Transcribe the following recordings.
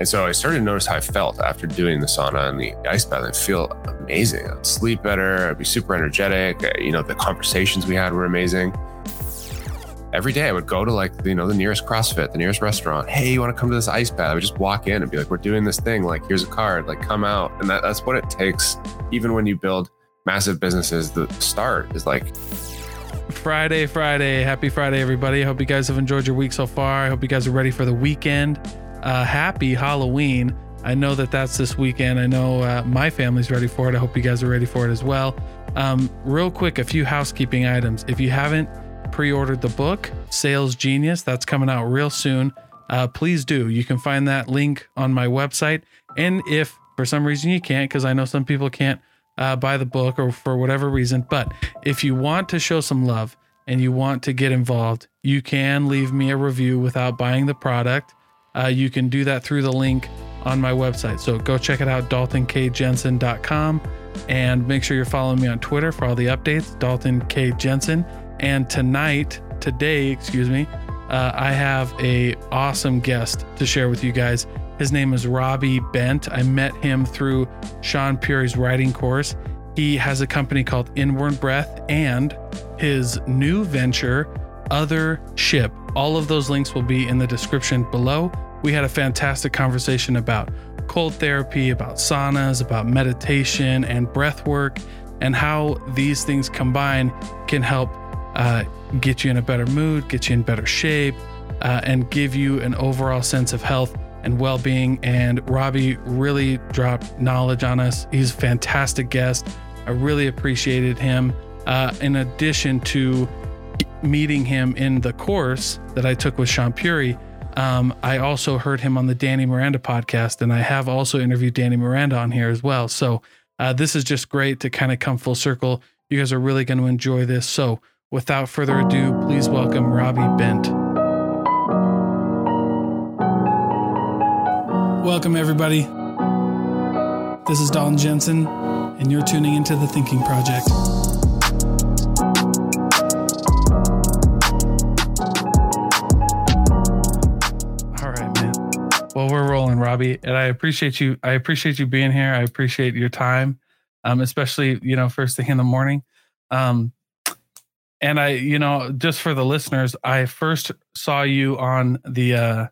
And so I started to notice how I felt after doing the sauna and the ice bath. I'd feel amazing. I'd sleep better. I'd be super energetic. Uh, you know, the conversations we had were amazing. Every day I would go to like, you know, the nearest CrossFit, the nearest restaurant. Hey, you want to come to this ice bath? I would just walk in and be like, we're doing this thing. Like, here's a card. Like, come out. And that, that's what it takes. Even when you build massive businesses, the start is like Friday, Friday. Happy Friday, everybody. I hope you guys have enjoyed your week so far. I hope you guys are ready for the weekend. Happy Halloween. I know that that's this weekend. I know uh, my family's ready for it. I hope you guys are ready for it as well. Um, real quick, a few housekeeping items. If you haven't pre ordered the book, Sales Genius, that's coming out real soon. Uh, please do. You can find that link on my website. And if for some reason you can't, because I know some people can't uh, buy the book or for whatever reason. But if you want to show some love and you want to get involved, you can leave me a review without buying the product. Uh, you can do that through the link on my website. So go check it out, daltonkjensen.com. And make sure you're following me on Twitter for all the updates, Dalton K. Jensen. And tonight, today, excuse me, uh, I have a awesome guest to share with you guys. His name is Robbie Bent. I met him through Shaan Puri's writing course. He has a company called Inward Breath and his new venture, Other Ship. All of those links will be in the description below. We had a fantastic conversation about cold therapy, about saunas, about meditation and breath work, and how these things combine can help uh, get you in a better mood, get you in better shape, uh, and give you an overall sense of health and well being. And Robbie really dropped knowledge on us. He's a fantastic guest. I really appreciated him. Uh, in addition to meeting him in the course that I took with Shaan Puri, um, I also heard him on the Danny Miranda podcast, and I have also interviewed Danny Miranda on here as well. So uh, this is just great to kind of come full circle. You guys are really going to enjoy this. So without further ado, please welcome Robbie Bent. Welcome, everybody. This is Dalton Jensen, and you're tuning into the Thinking Project. Well, we're rolling, Robbie, and I appreciate you. I appreciate you being here. I appreciate your time, um, especially you know first thing in the morning. Um, and I, you know, just for the listeners, I first saw you on the uh,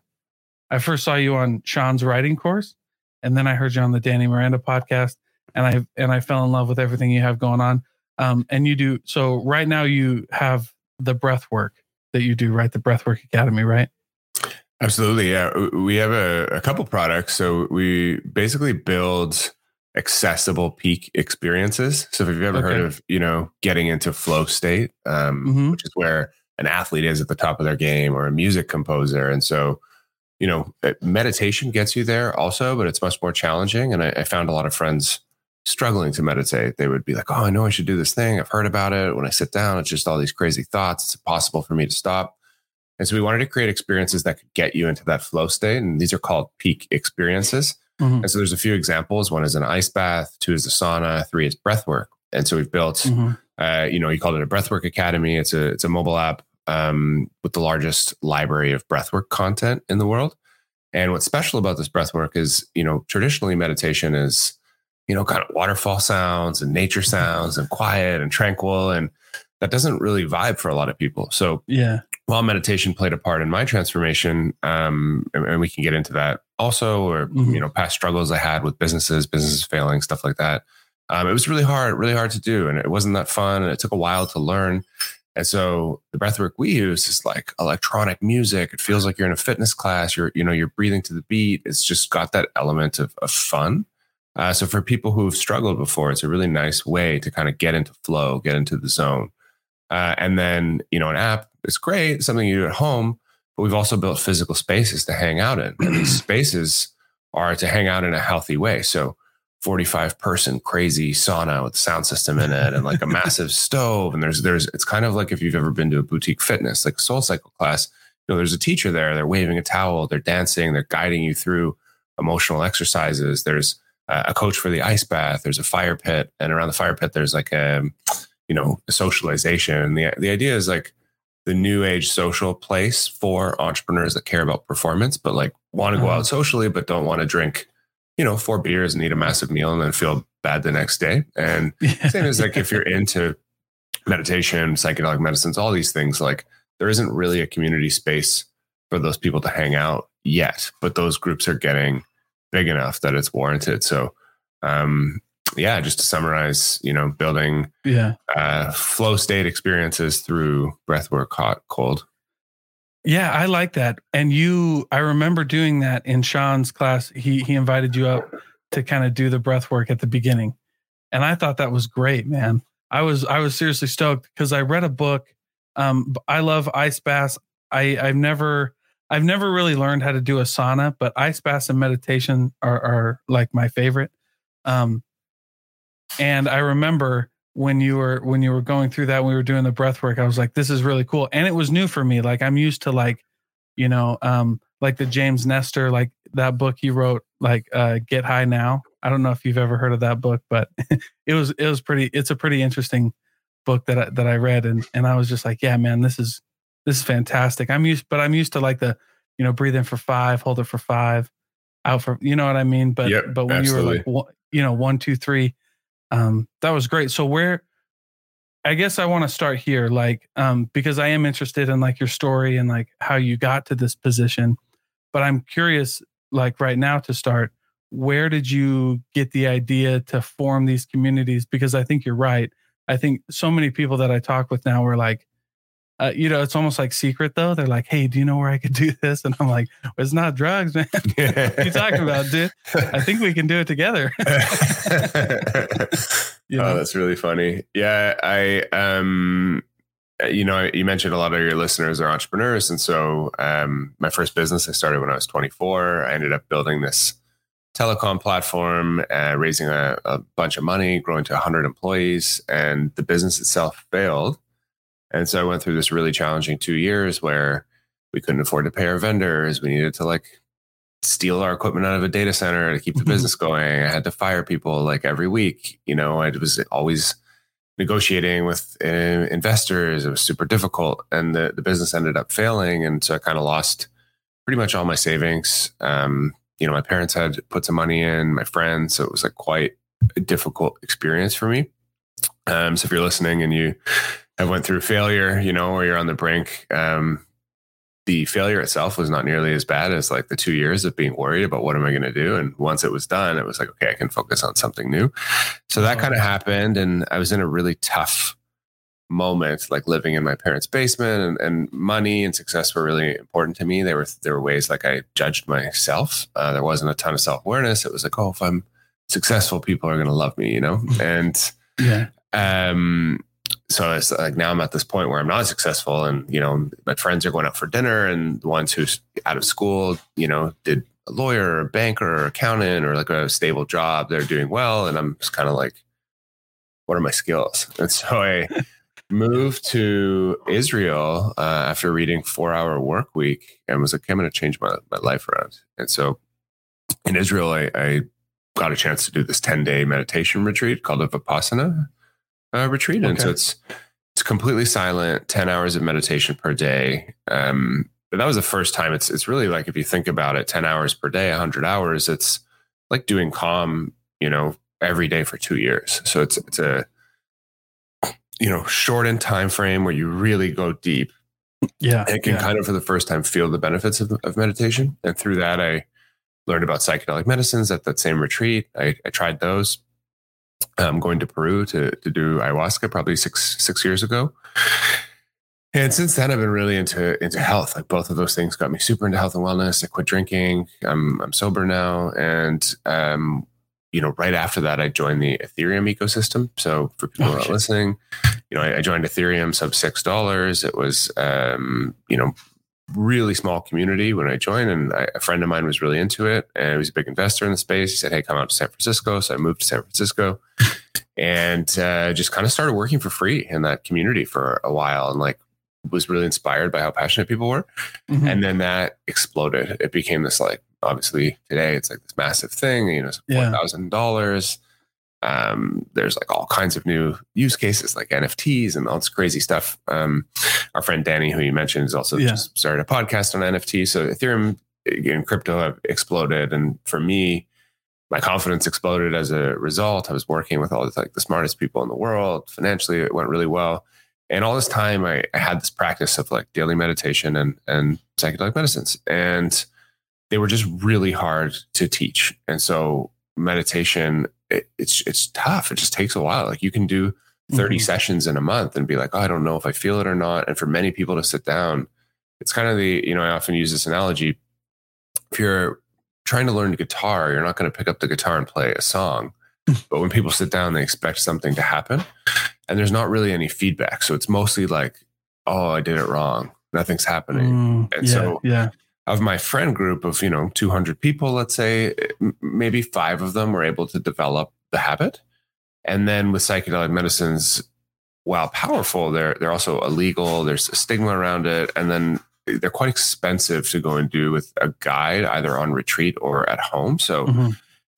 I first saw you on Shaan's writing course, and then I heard you on the Danny Miranda podcast, and I and I fell in love with everything you have going on. Um, and you do so right now. You have the breath work that you do, right? The Breathwork Academy, right? Absolutely, yeah. We have a, a couple products, so we basically build accessible peak experiences. So if you've ever okay. heard of, you know, getting into flow state, um, mm-hmm. which is where an athlete is at the top of their game or a music composer, and so you know, uh, meditation gets you there also, but it's much more challenging. And I, I, found a lot of friends struggling to meditate. They would be like, Oh, I know I should do this thing. I've heard about it. When I sit down, it's just all these crazy thoughts. It's impossible for me to stop. And so we wanted to create experiences that could get you into that flow state. And these are called peak experiences. Mm-hmm. And so there's a few examples. One is an ice bath, two is the sauna, three is breath work. And so we've built, mm-hmm. uh, you know, you called it a breathwork academy. It's a it's a mobile app um, with the largest library of breathwork content in the world. And what's special about this breathwork is, you know, traditionally meditation is, you know, kind of waterfall sounds and nature sounds and quiet and tranquil. And that doesn't really vibe for a lot of people. So, yeah, while meditation played a part in my transformation, um, and, and we can get into that also, or, mm-hmm. you know, past struggles I had with businesses, businesses failing, stuff like that. Um, it was really hard, really hard to do. And it wasn't that fun. And it took a while to learn. And so the breathwork we use is like electronic music. It feels like you're in a fitness class. You're, you know, you're breathing to the beat. It's just got that element of, of fun. Uh, so for people who've struggled before, it's a really nice way to kind of get into flow, get into the zone. Uh, and then, you know, an app is great, something you do at home, but we've also built physical spaces to hang out in. And these spaces are to hang out in a healthy way. So 45 person crazy sauna with sound system in it and like a massive stove and there's there's it's kind of like if you've ever been to a boutique fitness like a soul cycle class you know there's a teacher there they're waving a towel they're dancing they're guiding you through emotional exercises there's a coach for the ice bath there's a fire pit and around the fire pit there's like a you know socialization and the the idea is like the new age social place for entrepreneurs that care about performance, but like want to go out socially, but don't want to drink, you know, four beers and eat a massive meal and then feel bad the next day. And same as like if you're into meditation, psychedelic medicines, all these things, like there isn't really a community space for those people to hang out yet, but those groups are getting big enough that it's warranted. So, um, yeah, just to summarize, you know, building yeah. uh, flow state experiences through breathwork, hot, cold. Yeah, I like that. And you, I remember doing that in Shaan's class. He he invited you up to kind of do the breath work at the beginning, and I thought that was great, man. I was I was seriously stoked because I read a book. Um, I love ice baths. I I've never I've never really learned how to do a sauna, but ice baths and meditation are are like my favorite. Um, and I remember when you were when you were going through that when we were doing the breath work i was like this is really cool. And it was new for me like i'm used to like you know um like the james nestor like that book he wrote like uh get high now. I don't know if you've ever heard of that book but it was it was pretty it's a pretty interesting book that I, that i read and and i was just like yeah man this is this is fantastic. I'm used but i'm used to like the you know breathe in for five hold it for five out for you know what i mean? But Yep, but when you were like one, you know one two three um that was great. So where i guess i want to start here like um because i am interested in like your story and like how you got to this position but i'm curious like right now to start where did you get the idea to form these communities? Because i think you're right. I think so many people that i talk with now are like uh, you know it's almost like secret though. They're like hey do you know where i could do this? And i'm like well, it's not drugs man. What are you talking about dude? I think we can do it together. You Oh, that's really funny. Yeah, I um you know, you mentioned a lot of your listeners are entrepreneurs and so um my first business I started when I was 24. I ended up building this telecom platform, uh, raising a, a bunch of money, growing to 100 employees and the business itself failed. And so I went through this really challenging 2 years where we couldn't afford to pay our vendors, we needed to like steal our equipment out of a data center to keep the Mhm. business going. I had to fire people like every week. You know, I was always negotiating with uh, investors. It was super difficult, and the the business ended up failing, and so I kind of lost pretty much all my savings. Um, you know, my parents had put some money in, my friends, so it was like quite a difficult experience for me. Um, so if you're listening and you have went through failure, you know, or you're on the brink, um, the failure itself was not nearly as bad as like the two years of being worried about what am I going to do. And once it was done, it was like, okay, I can focus on something new. So that kind of happened. And I was in a really tough moment, like living in my parents' basement and, and money and success were really important to me. There were, there were ways like I judged myself. Uh, there wasn't a ton of self awareness. It was like, oh, if I'm successful, people are going to love me, you know? And, yeah um so it's like now i'm at this point where i'm not successful and you know my friends are going out for dinner and the ones who's out of school you know did a lawyer or a banker or accountant or like a stable job they're doing well. And i'm just kind of like what are my skills? And so i moved to israel uh, after reading four hour work week and was like i'm going to change my, my life around. And so in israel I, I got a chance to do this 10 day meditation retreat called a vipassana uh, retreat, and so it's it's completely silent, ten hours of meditation per day. Um, but that was the first time. It's it's really like if you think about it, ten hours per day, hundred hours. It's like doing calm, you know, every day for two years. So it's it's a you know shortened time frame where you really go deep yeah and can yeah. kind of for the first time feel the benefits of, of meditation. And through that, I learned about psychedelic medicines at that same retreat. I, I tried those. I'm going to Peru to to do ayahuasca probably six six years ago. And since then, I've been really into into health. Like both of those things got me super into health and wellness. I quit drinking. I'm I'm sober now, and um, you know, right after that, I joined the Ethereum ecosystem. So for people who are listening, you know, I, I joined Ethereum sub six dollars. It was um, you know really small community when I joined, and I, a friend of mine was really into it, and he was a big investor in the space. He said, "Hey, come out to San Francisco." So I moved to San Francisco, and uh, just kind of started working for free in that community for a while, and like was really inspired by how passionate people were. Mhm. And then that exploded. It became this like obviously today it's like this massive thing. You know, it's four Yeah. thousand dollars. Um, there's like all kinds of new use cases like NFTs and all this crazy stuff. Um, our friend Danny, who you mentioned, has also yeah. just started a podcast on NFT. So Ethereum and crypto have exploded. And for me, my confidence exploded as a result. I was working with all the, like the smartest people in the world. Financially, it went really well. And all this time, I, I had this practice of like daily meditation and and psychedelic medicines, and they were just really hard to teach. And so meditation, it, it's it's tough. It just takes a while. Like you can do 30 mm-hmm. sessions in a month and be like, oh, I don't know if I feel it or not. And for many people to sit down, it's kind of the, you know, I often use this analogy. If you're trying to learn guitar, you're not going to pick up the guitar and play a song. but when people sit down, they expect something to happen and there's not really any feedback. So it's mostly like, oh, I did it wrong. Nothing's happening. Mm, and yeah, so, yeah. Of my friend group of, you know, 200 people, let's say, maybe five of them were able to develop the habit. And then with psychedelic medicines, while powerful, they're they're also illegal. There's a stigma around it, and then they're quite expensive to go and do with a guide, either on retreat or at home. So mm-hmm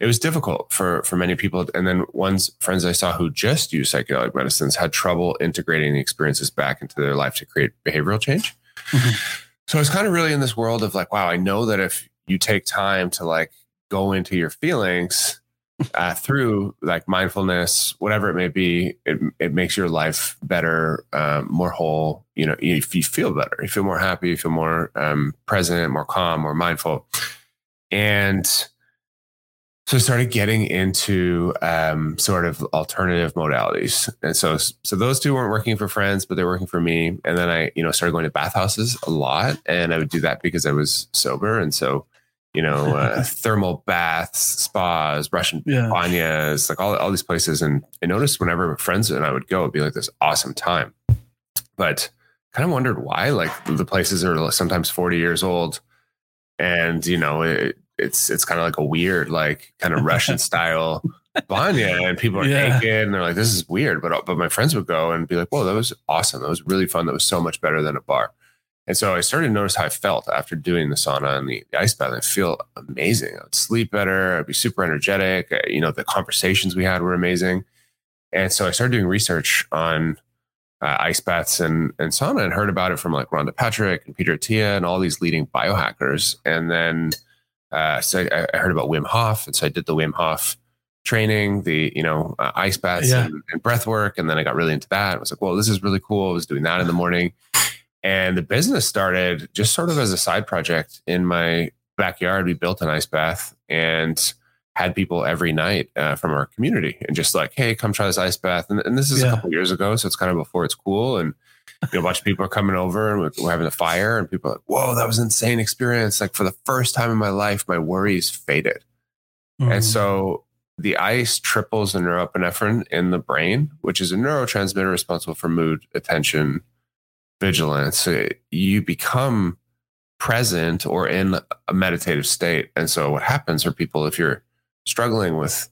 it was difficult for for many people. And then one's friends I saw who just use psychedelic medicines had trouble integrating the experiences back into their life to create behavioral change. Mm-hmm. So I was kind of really in this world of like, wow, I know that if you take time to like go into your feelings uh, through like mindfulness, whatever it may be, it, it makes your life better, um, more whole. You know, you, you feel better, you feel more happy, you feel more um, present, more calm, more mindful. And so I started getting into um, sort of alternative modalities, and so so those two weren't working for friends, but they're working for me. And then I, you know, started going to bathhouses a lot, and I would do that because I was sober, and so you know, uh, thermal baths, spas, Russian yeah. banyas, like all all these places. And I noticed whenever friends and I would go, it'd be like this awesome time. But kind of wondered why, like the places are sometimes forty years old, and you know, it, it's it's kind of like a weird, like kind of Russian style banya, and people are yeah. naked, and they're like, "This is weird." But but my friends would go and be like, "Whoa, that was awesome! That was really fun. That was so much better than a bar." And so I started to notice how I felt after doing the sauna and the, the ice bath. I feel amazing. I would sleep better. I'd be super energetic. You know, the conversations we had were amazing. And so I started doing research on uh, ice baths and, and sauna and heard about it from like Rhonda Patrick and Peter Attia and all these leading biohackers. And then uh, so I, I, heard about Wim Hof, and so I did the Wim Hof training, the you know uh, ice baths yeah. and, and, breath work, and then I got really into that. I was like, well, this is really cool. I was doing that in the morning, and the business started just sort of as a side project in my backyard. We built an ice bath and had people every night uh, from our community, and just like, hey, come try this ice bath. And, and this is yeah. a couple years ago, so it's kind of before it's cool and you know, a bunch of people are coming over and we're, having a fire and people are like, whoa, that was an insane experience. Like for the first time in my life, my worries faded. Mm. And so the ice triples the norepinephrine in the brain, which is a neurotransmitter responsible for mood, attention, vigilance. You become present or in a meditative state. And so what happens for people if you're struggling with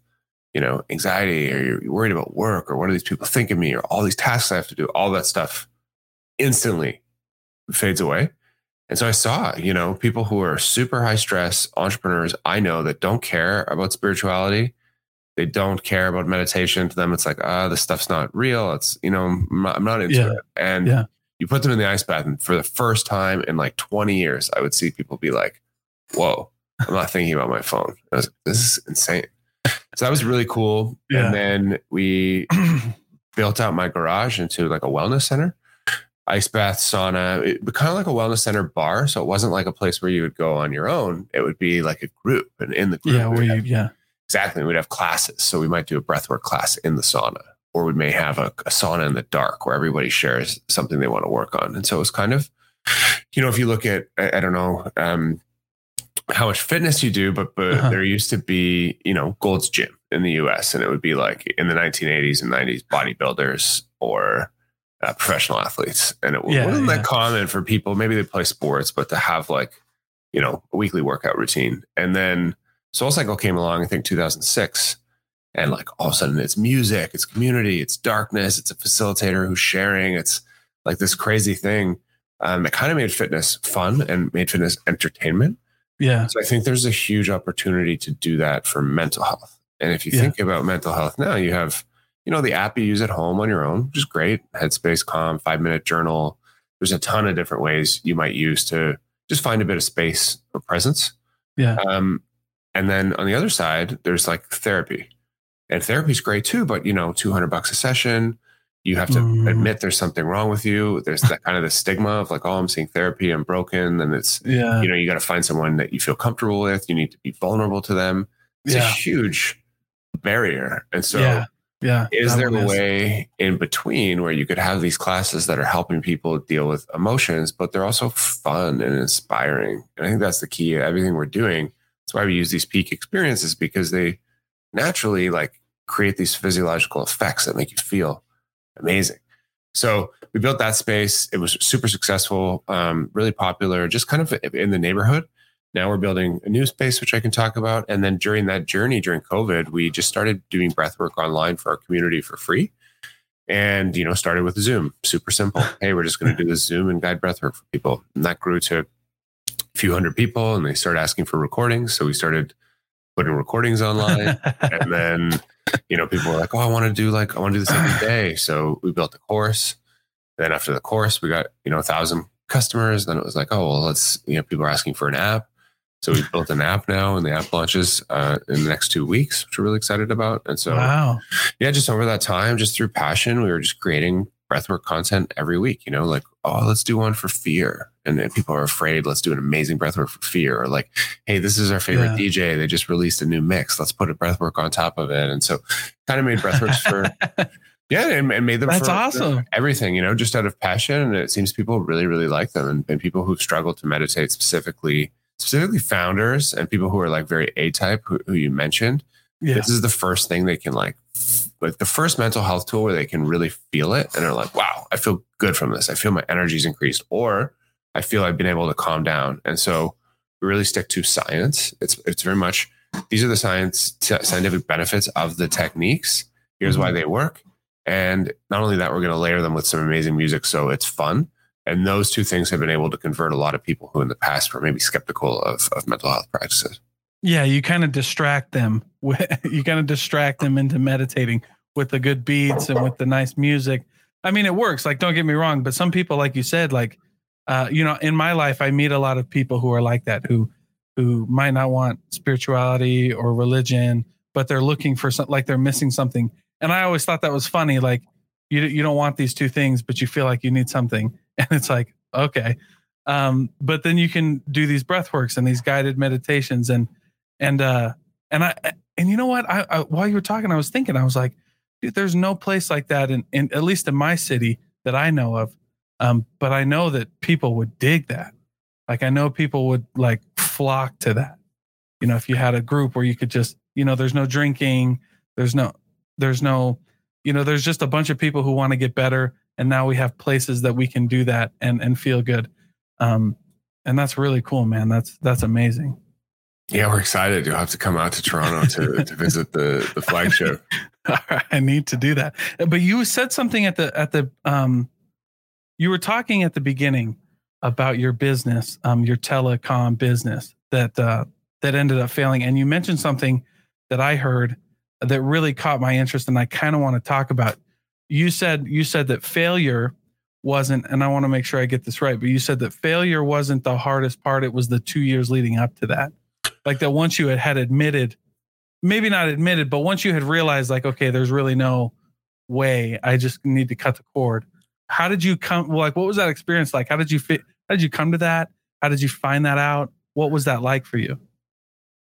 you know anxiety or you're worried about work or what do these people think of me or all these tasks I have to do, all that stuff instantly fades away. And so I saw, you know, people who are super high stress entrepreneurs I know that don't care about spirituality. They don't care about meditation. To them, it's like, ah, oh, this stuff's not real. It's, you know, I'm not, I'm not into yeah. it. And yeah. you put them in the ice bath, and for the first time in like 20 years, I would see people be like, whoa, I'm not thinking about my phone. I was like, this is insane. So that was really cool. Yeah. And then we built out my garage into like a wellness center ice bath, sauna, it, kind of like a wellness center bar. So it wasn't like a place where you would go on your own. It would be like a group, and in the group, yeah, where you, yeah, exactly. We'd have classes, so we might do a breathwork class in the sauna, or we may have a, a sauna in the dark where everybody shares something they want to work on. And so it's kind of, you know, if you look at, I, I don't know. Um, how much fitness you do, but but uh-huh. there used to be, you know, Gold's Gym in the US and it would be like in the 1980s and 90s bodybuilders or uh, professional athletes, and it yeah, wasn't yeah. that common for people. Maybe they play sports, but to have like you know a weekly workout routine. And then Soul Cycle came along, I think 2006, and like all of a sudden it's music, it's community, it's darkness, it's a facilitator who's sharing. It's like this crazy thing. Um, it kind of made fitness fun and made fitness entertainment. Yeah. So I think there's a huge opportunity to do that for mental health And if you Yeah. think about mental health now, you have, you know, the app you use at home on your own, which is great. Headspace, Calm, five minute journal. There's a ton of different ways you might use to just find a bit of space or presence. Yeah. Um, and then on the other side, there's like therapy. And therapy's great too, but you know, 200 bucks a session. You have to Mm. admit there's something wrong with you. There's that kind of the stigma of like, oh, I'm seeing therapy, I'm broken. And it's, Yeah. you know, you got to find someone that you feel comfortable with. You need to be vulnerable to them. It's a Yeah. huge barrier. And so, yeah. Yeah. is there a is. way in between where you could have these classes that are helping people deal with emotions, but they're also fun and inspiring? And I think that's the key. of Everything we're doing. That's why we use these peak experiences because they naturally like create these physiological effects that make you feel amazing. So we built that space. It was super successful, um, really popular, just kind of in the neighborhood. Now we're building a new space, which I can talk about. And then during that journey, during COVID, we just started doing breathwork online for our community for free. And, you know, started with Zoom, super simple. Hey, we're just going to do this Zoom and guide breathwork for people. And that grew to a few hundred people and they started asking for recordings. So we started putting recordings online. and then, you know, people were like, oh, I want to do like, I want to do this every day. So we built a course. Then after the course, we got, you know, a thousand customers. Then it was like, oh, well, let's, you know, people are asking for an app. So we built an app now, and the app launches uh, in the next two weeks, which we're really excited about. And so, wow. yeah, just over that time, just through passion, we were just creating breathwork content every week. You know, like, oh, let's do one for fear, and if people are afraid, let's do an amazing breathwork for fear. Or like, hey, this is our favorite Yeah. DJ. They just released a new mix. Let's put a breathwork on top of it. And so, kind of made breathworks for yeah, and, and made them That's for awesome. everything, you know, just out of passion. And it seems people really, really like them. And, and people who've struggled to meditate specifically, specifically founders and people who are like very A type, who, who you mentioned, Yeah. this is the first thing they can like, like the first mental health tool where they can really feel it. And they're like, wow, I feel good from this. I feel my energy's increased, or I feel I've been able to calm down. And so we really stick to science. It's, it's very much, these are the science, scientific benefits of the techniques. Here's why mm-hmm. they work. And not only that, we're going to layer them with some amazing music. So it's fun. And those two things have been able to convert a lot of people who in the past were maybe skeptical of, of mental health practices. Yeah, you kind of distract them. You kind of distract them into meditating with the good beats and with the nice music. I mean, it works. Like, don't get me wrong, but some people, like you said, like, uh, you know, in my life, I meet a lot of people who are like that, who who might not want spirituality or religion, but they're looking for something, like they're missing something. And I always thought that was funny. Like, you you don't want these two things, but you feel like you need something, and it's like, okay. Um, but then you can do these breath works and these guided meditations and and uh and i and you know what? I, I while you were talking i was thinking i was like dude there's no place like that in, in at least in my city that i know of. Um but i know that people would dig that. Like i know people would like flock to that. You know if you had a group where you could just you know there's no drinking there's no there's no you know there's just a bunch of people who want to get better and now we have places that we can do that and and feel good um and that's really cool man that's that's amazing Yeah, we're excited. You'll have to come out to Toronto to, to visit the, the flagship. I need to do that. But you said something at the at the um you were talking at the beginning about your business, um your telecom business that uh that ended up failing and you mentioned something that I heard that really caught my interest and I kind of want to talk about. You said you said that failure wasn't and I want to make sure I get this right, but you said that failure wasn't the hardest part, it was the 2 years leading up to that. Like that once you had, had admitted maybe not admitted, but once you had realized, like, okay, there's really no way, I just need to cut the cord. How did you come? Like, what was that experience like? How did you fit? How did you come to that? How did you find that out? What was that like for you?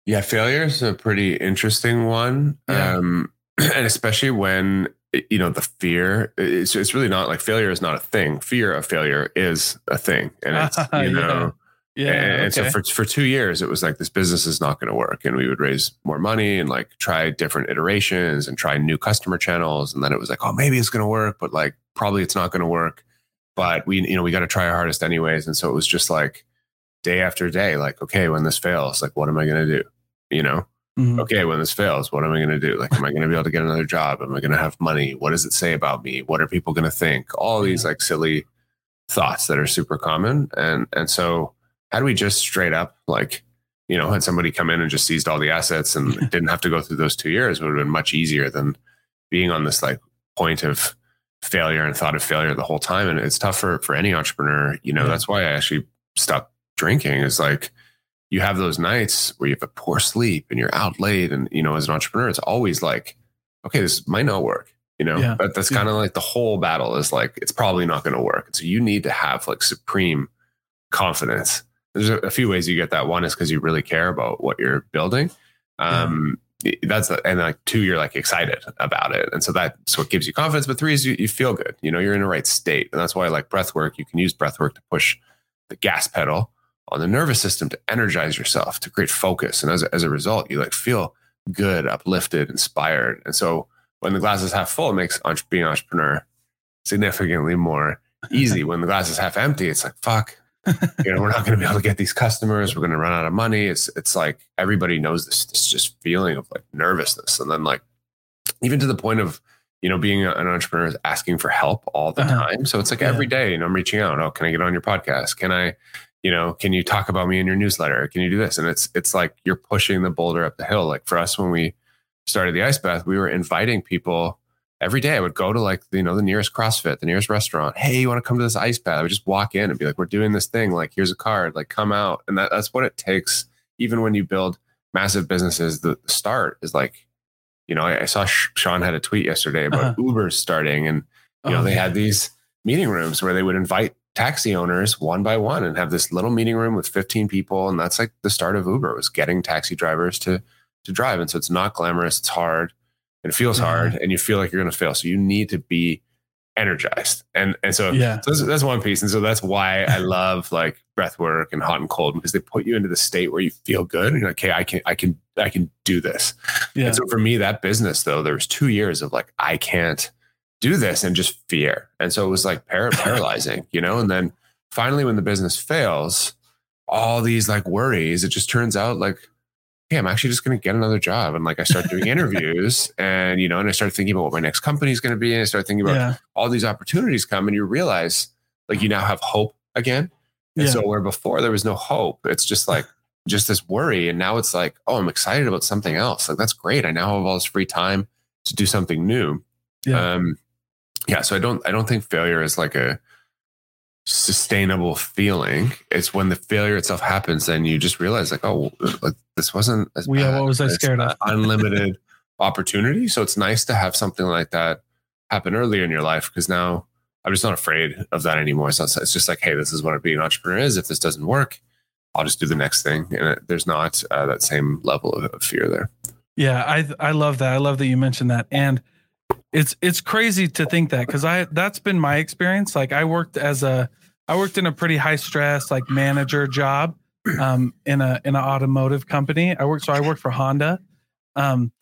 Yeah, failure is a pretty interesting one. Yeah. Um, and especially when, you know, the fear, it's, it's really not like failure is not a thing. Fear of failure is a thing. And it's, Yeah. you know, Yeah. and, and okay. so for, for two years, it was like this business is not going to work. And we would raise more money and like try different iterations and try new customer channels. And then it was like, oh, maybe it's going to work, but like probably it's not going to work. But we, you know, we got to try our hardest anyways. And so it was just like day after day, like, okay, when this fails, like, what am I going to do? You know, Mhm. okay, when this fails, what am I going to do? Like, am I going to be able to get another job? Am I going to have money? What does it say about me? What are people going to think? All these like silly thoughts that are super common. And, and so, how do we just straight up like, you know, had somebody come in and just seized all the assets and didn't have to go through those two years, it would have been much easier than being on this like point of failure and thought of failure the whole time. And it's tough for for any entrepreneur. You know, yeah. that's why I actually stopped drinking. Is like you have those nights where you have a poor sleep and you're out late, and you know, as an entrepreneur, it's always like, okay, this might not work. You know, yeah. but that's kind of like the whole battle is like it's probably not going to work. And so you need to have like supreme confidence. There's a, a few ways you get that. One is because you really care about what you're building. Um, yeah. That's and like two, you're like excited about it, and so that's what gives you confidence. But three is you, you feel good. You know, you're in the right state, and that's why I like breath work. You can use breath work to push the gas pedal on the nervous system to energize yourself, to create focus, and as a, as a result, you like feel good, uplifted, inspired. And so when the glass is half full, it makes being an entrepreneur significantly more easy. when the glass is half empty, it's like fuck you know, we're not going to be able to get these customers. We're going to run out of money. It's it's like everybody knows this this just feeling of like nervousness, and then like even to the point of you know being an entrepreneur is asking for help all the uh-huh. time. So it's like yeah. every day, you know, I'm reaching out. Oh, can I get on your podcast? Can I, you know, can you talk about me in your newsletter? Can you do this? And it's it's like you're pushing the boulder up the hill. Like for us, when we started the ice bath, we were inviting people every day I would go to like, you know, the nearest CrossFit, the nearest restaurant. Hey, you want to come to this ice bath? I would just walk in and be like, we're doing this thing. Like, here's a card, like come out. And that, that's what it takes. Even when you build massive businesses, the, start is like, you know, I, I saw Shaan had a tweet yesterday about uh-huh. Uber starting and, you know, oh, they yeah. had these meeting rooms where they would invite taxi owners one by one and have this little meeting room with 15 people. And that's like the start of Uber was getting taxi drivers to, to drive. And so it's not glamorous. It's hard it feels mm-hmm. hard and you feel like you're going to fail. So you need to be energized. And and so, yeah. so that's, that's, one piece. And so that's why I love like breath work and hot and cold because they put you into the state where you feel good and you're like, okay, I can I can I can do this. Yeah. And so for me, that business though, there was two years of like, I can't do this and just fear. And so it was like par- paralyzing, you know? And then finally when the business fails, all these like worries, it just turns out like hey, I'm actually just going to get another job. And like I start doing interviews and, you know, and I start thinking about what my next company is going to be. And I start thinking about yeah. all these opportunities come and you realize like you now have hope again. And yeah. so where before there was no hope, it's just like, just this worry. And now it's like, oh, I'm excited about something else. Like that's great. I now have all this free time to do something new. Yeah. Um, yeah. So I don't, I don't think failure is like a, sustainable feeling. It's when the failure itself happens, then you just realize like, oh, like this wasn't as yeah. What was I scared of? Unlimited opportunity. So it's nice to have something like that happen earlier in your life because now I'm just not afraid of that anymore. So it's just like, hey, this is what being an entrepreneur is. If this doesn't work, I'll just do the next thing, and it, there's not uh, that same level of, of fear there. Yeah, I I love that. I love that you mentioned that, and it's it's crazy to think that because I that's been my experience. Like I worked as a I worked in a pretty high stress like manager job um, in a in an automotive company. I worked so I worked for Honda. Um,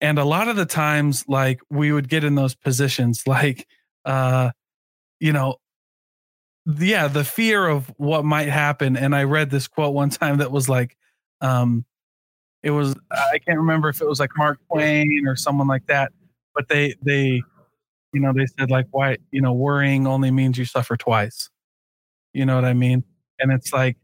and a lot of the times like we would get in those positions like uh you know yeah the fear of what might happen and i read this quote one time that was like um it was i can't remember if it was like mark twain or someone like that but they they you know they said like why you know worrying only means you suffer twice. You know what i mean? And it's like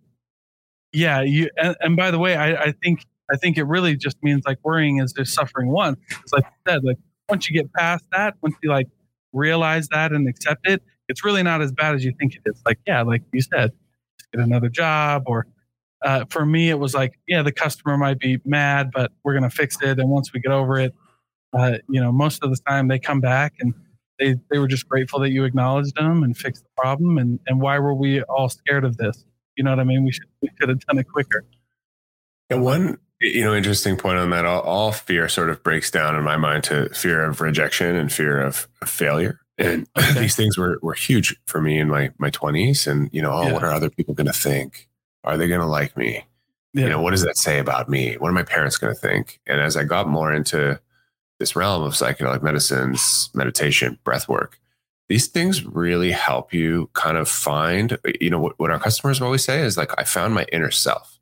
yeah you and, and by the way I, I think i think it really just means like worrying is just suffering once. It's like you said like once you get past that once you like realize that and accept it it's really not as bad as you think it is. Like yeah like you said get another job or uh, for me it was like yeah the customer might be mad but we're to fix it and once we get over it uh, you know, most of the time they come back and they, they were just grateful that you acknowledged them and fixed the problem. And, and why were we all scared of this? You know what I mean? We should, we could have done it quicker. And one, you know, interesting point on that, all, all fear sort of breaks down in my mind to fear of rejection and fear of, of failure. And okay. these things were, were huge for me in my, my twenties. And, you know, oh, yeah. what are other people going to think? Are they going to like me? Yeah. You know, what does that say about me? What are my parents going to think? And as I got more into this realm of psychedelic medicines, meditation, breath work, these things really help you kind of find, you know, what, what our customers always say is like, I found my inner self.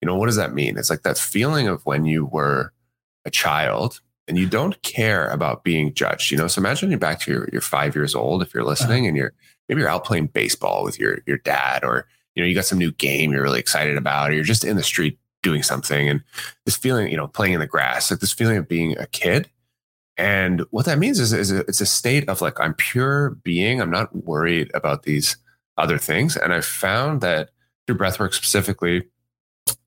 You know, what does that mean? It's like that feeling of when you were a child and you don't care about being judged. You know, so imagine you're back to your, you're five years old if you're listening uh-huh. and you're maybe you're out playing baseball with your your dad, or you know, you got some new game you're really excited about, or you're just in the street doing something and this feeling, you know, playing in the grass, like this feeling of being a kid. And what that means is, is it's a state of like, I'm pure being. I'm not worried about these other things. And I found that through breathwork specifically,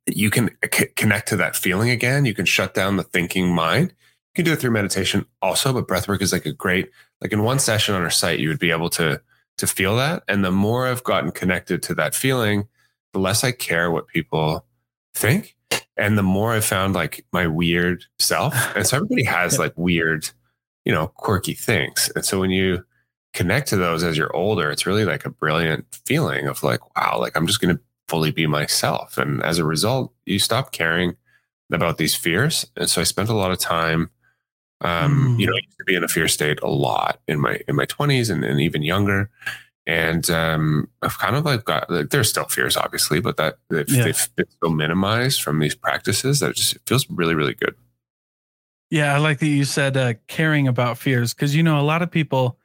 you can c- connect to that feeling again. You can shut down the thinking mind. You can do it through meditation also, but breathwork is like a great, like in one session on our site, you would be able to to feel that. And the more I've gotten connected to that feeling, the less I care what people think. And the more I found like my weird self. And so everybody has like weird, you know, quirky things. And so when you connect to those as you're older, it's really like a brilliant feeling of like, wow, like I'm just going to fully be myself. And as a result, you stop caring about these fears. And so I spent a lot of time um. You know, I used to be in a fear state a lot in my in my twenties and, and even younger, and um, I've kind of like got like, there's still fears, obviously, but that they've, yeah. they've been so minimized from these practices that it just it feels really really good. Yeah, I like that you said uh, caring about fears because you know a lot of people.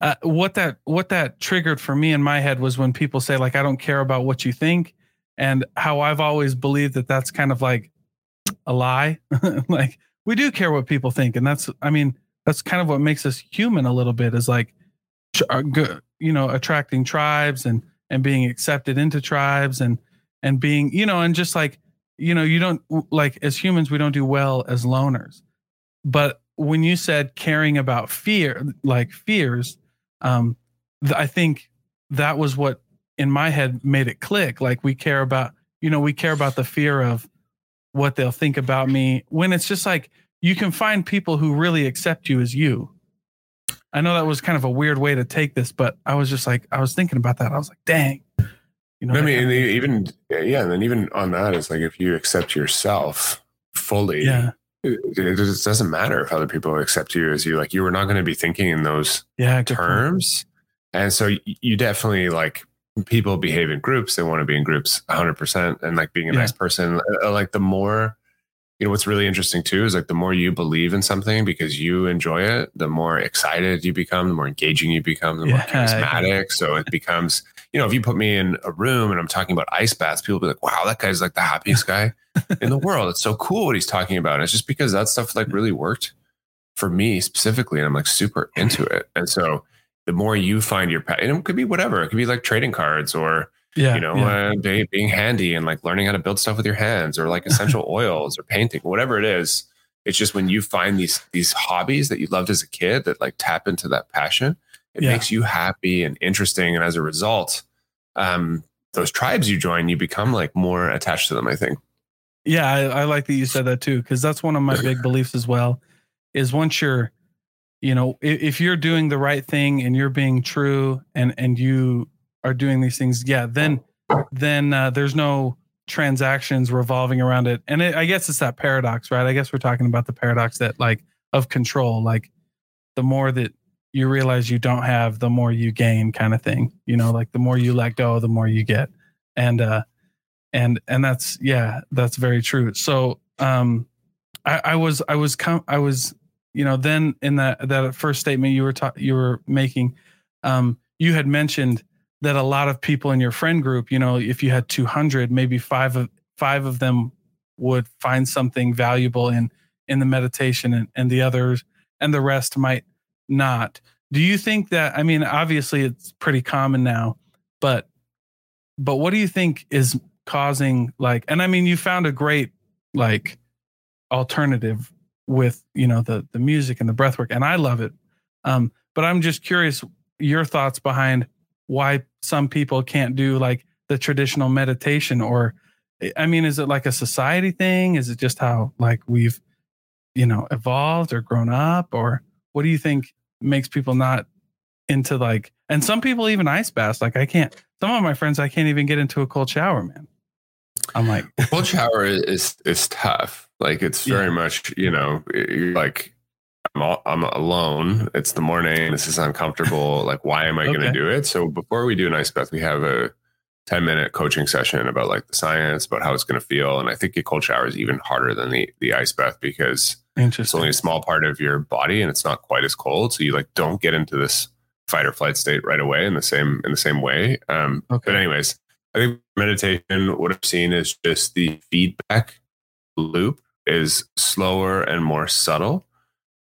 Uh, what that what that triggered for me in my head was when people say like I don't care about what you think, and how I've always believed that that's kind of like a lie. like we do care what people think, and that's I mean that's kind of what makes us human a little bit is like you know attracting tribes and and being accepted into tribes and and being you know and just like you know you don't like as humans we don't do well as loners but when you said caring about fear like fears um i think that was what in my head made it click like we care about you know we care about the fear of what they'll think about me when it's just like you can find people who really accept you as you. I know that was kind of a weird way to take this, but I was just like, I was thinking about that. I was like, dang. You know, I mean, even, yeah. And then even on that, it's like if you accept yourself fully, yeah. It, it, doesn't matter if other people accept you as you like you were not going to be thinking in those yeah, terms point. and so you definitely like people behave in groups they want to be in groups 100% and like being a yeah. nice person uh, like the more you know what's really interesting too is like the more you believe in something because you enjoy it the more excited you become the more engaging you become the more charismatic. So it becomes you know if you put me in a room and i'm talking about ice baths people be like wow that guy's like the happiest guy in the world. It's so cool what he's talking about. And it's just because that stuff like really worked for me specifically and i'm like super into it. And so the more you find your and it could be whatever. It could be like trading cards or yeah, you know, yeah. uh, being, being handy and like learning how to build stuff with your hands or like essential oils or painting, whatever it is. It's just when you find these these hobbies that you loved as a kid that like tap into that passion, it yeah. makes you happy and interesting. And as a result, um, those tribes you join, you become like more attached to them. I think. Yeah, I, I like that you said that too, because that's one of my big beliefs as well. Is once you're, you know, if, if you're doing the right thing and you're being true and and you are doing these things, yeah, then then uh, there's no transactions revolving around it. And it, I guess it's that paradox, right? I guess we're talking about the paradox that like of control, like the more that you realize you don't have, the more you gain, kind of thing. You know, like the more you let go, the more you get. And uh, and and that's yeah, that's very true. So um, I, I was I was com- I was you know then in that that first statement you were ta- you were making, um, you had mentioned that a lot of people in your friend group, you know, if you had 200, maybe five of five of them would find something valuable in in the meditation and, and the others and the rest might not. Do you think that I mean obviously it's pretty common now, but but what do you think is causing like and I mean you found a great like alternative with you know the the music and the breathwork and I love it. Um but I'm just curious your thoughts behind why some people can't do like the traditional meditation or eh, i mean is it like a society thing? Is it just how like we've you know evolved or grown up? Or what do you think makes people not into like and some people even ice baths like i can't some of my friends i can't even get into a cold shower man. I'm like cold shower is is tough. Like it's very yeah. much you know eh, like I'm, all, I'm alone. It's the morning. This is uncomfortable. Like, why am I okay. going to do it? So before we do an ice bath, we have a 10 minute coaching session about like the science, about how it's going to feel. And I think a cold shower is even harder than the, the ice bath because it's only a small part of your body and it's not quite as cold. So you like don't get into this fight or flight state right away in the same, in the same way. Um, okay. But anyways, I think meditation, what I've seen is just the feedback loop is slower and more subtle.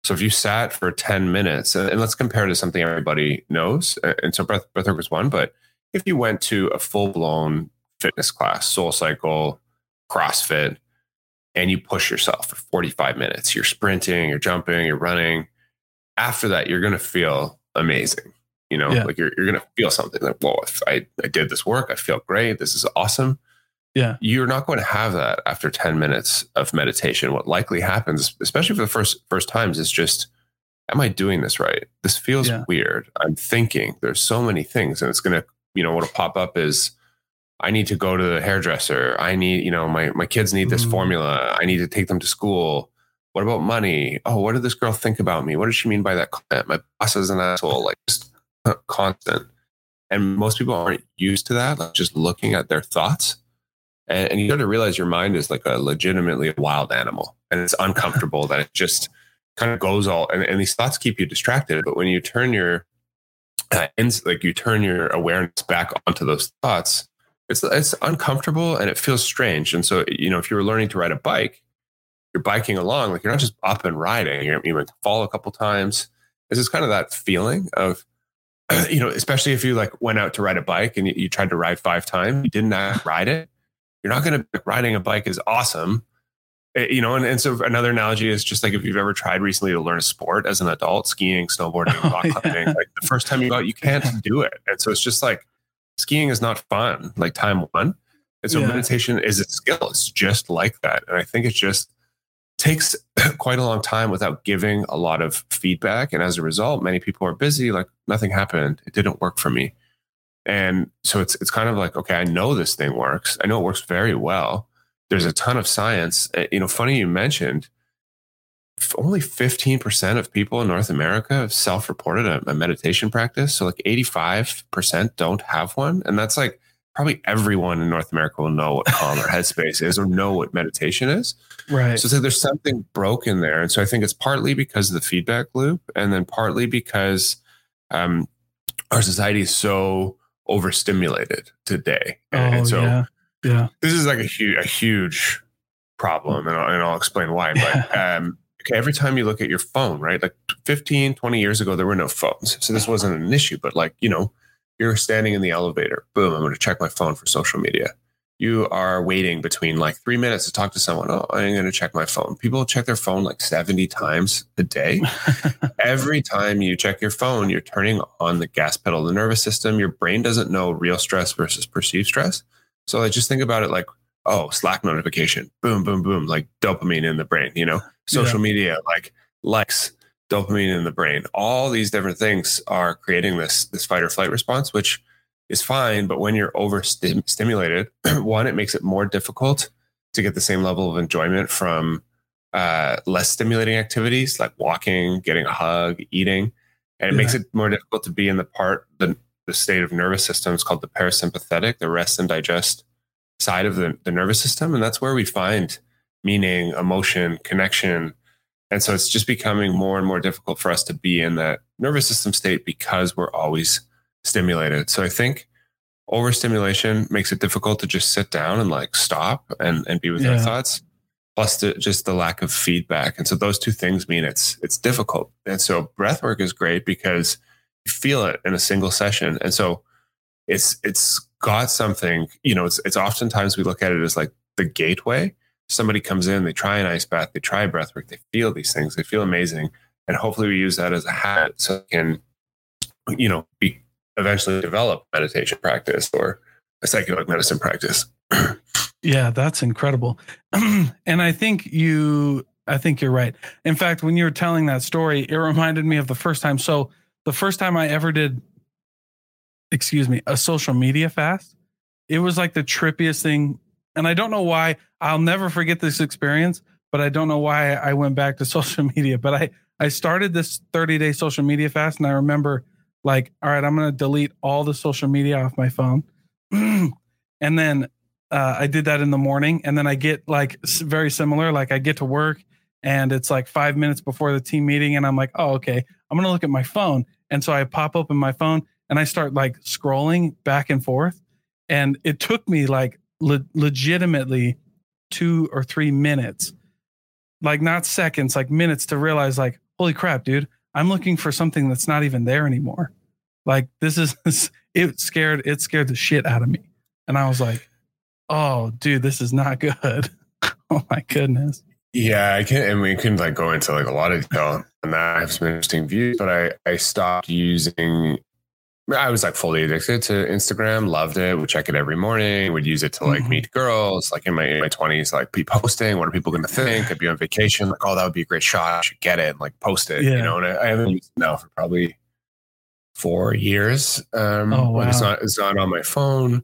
So if you sat for 10 minutes, uh, and let's compare to something everybody knows, uh, and so breath, breathwork was one, but if you went to a full blown fitness class, soul cycle, CrossFit, and you push yourself for 45 minutes, you're sprinting, you're jumping, you're running. After that, you're going to feel amazing. You know, yeah. like you're, you're going to feel something like, whoa, I, I did this work, I feel great. This is awesome. Yeah. You're not going to have that after 10 minutes of meditation. What likely happens, especially for the first first times, is just, am I doing this right? This feels yeah. weird. I'm thinking there's so many things, and it's gonna, you know, what'll pop up is I need to go to the hairdresser. I need, you know, my my kids need this mm. formula. I need to take them to school. What about money? Oh, what did this girl think about me? What does she mean by that comment? My boss is an asshole. Like just constant. And most people aren't used to that, like just looking at their thoughts. And, and you start to realize your mind is like a legitimately wild animal and it's uncomfortable that it just kind of goes all and, and, these thoughts keep you distracted. But when you turn your uh, ins, like you turn your awareness back onto those thoughts, it's it's uncomfortable and it feels strange. And so, you know, if you were learning to ride a bike, you're biking along, like you're not just up and riding. You're, you might fall a couple times. It's just kind of that feeling of you know, especially if you like went out to ride a bike and you, you tried to ride five times, you didn't ride it. You're not going to riding a bike is awesome, eh, you know. And, and so another analogy is just like if you've ever tried recently to learn a sport as an adult, skiing, snowboarding, rock oh, climbing. Like the first time you go out, you can't do it, and so it's just like skiing is not fun. Like time one, and so yeah. meditation is a skill. It's just like that, and I think it just takes quite a long time without giving a lot of feedback. And as a result, many people are busy, like nothing happened. It didn't work for me. And so it's it's kind of like, okay, I know this thing works. I know it works very well. There's a ton of science. Eh, you know, funny you mentioned only 15% of people in North America have self-reported a, a meditation practice. So like 85% don't have one. And that's like probably everyone in North America will know what Calm or Headspace is or know what meditation is. Right. So, so there's something broken there. And so I think it's partly because of the feedback loop and then partly because um, our society is so overstimulated today. Oh, and so yeah. yeah. this is like a huge, a huge problem and I'll, and I'll explain why. But um, okay, every time you look at your phone, right? Like 15, 20 years ago, there were no phones. So this wasn't an issue, but like, you know, you're standing in the elevator. Boom, I'm going to check my phone for social media. You are waiting between like three minutes to talk to someone. Oh, I'm going to check my phone. People check their phone like 70 times a day. Every time you check your phone, you're turning on the gas pedal of the nervous system. Your brain doesn't know real stress versus perceived stress. So I just think about it like, oh, Slack notification, boom, boom, boom, like dopamine in the brain, you know, social yeah. media, like likes, dopamine in the brain. All these different things are creating this this fight or flight response, which is fine. But when you're overstimulated, one, it makes it more difficult to get the same level of enjoyment from uh, less stimulating activities like walking, getting a hug, eating, and it yeah. makes it more difficult to be in the part the the state of nervous system is called the parasympathetic, the rest and digest side of the, the nervous system, and that's where we find meaning, emotion, connection, and so it's just becoming more and more difficult for us to be in that nervous system state because we're always stimulated. So I think overstimulation makes it difficult to just sit down and like stop and, and be with yeah. our thoughts. Plus the, just the lack of feedback. And so those two things mean it's it's difficult. And so breath work is great because you feel it in a single session. And so it's it's got something, you know, it's it's oftentimes we look at it as like the gateway somebody comes in, they try an ice bath, they try breath work, they feel these things, they feel amazing. And hopefully we use that as a habit so can, you know, be eventually develop meditation practice or a psychedelic medicine practice. yeah, that's incredible. and I think you I think you're right. In fact, when you were telling that story, it reminded me of the first time. So the first time I ever did, excuse me, a social media fast, it was like the trippiest thing and I don't know why I'll never forget this experience, but I don't know why I went back to social media. But I I started this 30 day social media fast, and I remember like, all right, I'm gonna delete all the social media off my phone, and then uh, I did that in the morning, and then I get like very similar. Like I get to work, and it's like five minutes before the team meeting, and I'm like, oh okay, I'm gonna look at my phone, and so I pop open my phone and I start like scrolling back and forth And it took me like le- legitimately two or three minutes, like not seconds, like minutes to realize, like, holy crap, dude, I'm looking for something that's not even there anymore. Like this is it scared it scared the shit out of me. And I was like, oh dude, this is not good. oh my goodness. Yeah, I can't, and we can like go into like a lot of detail on that. I have some interesting views, but I I stopped using I was like fully addicted to Instagram, loved it, would check it every morning, would use it to like mm-hmm. meet girls, like in my in my twenties, like be posting, what are people gonna think? I'd be on vacation, like, oh, that would be a great shot. I should get it and like post it. Yeah. You know, and I, I haven't used it now for probably four years. Um oh, wow. it's not it's not on my phone.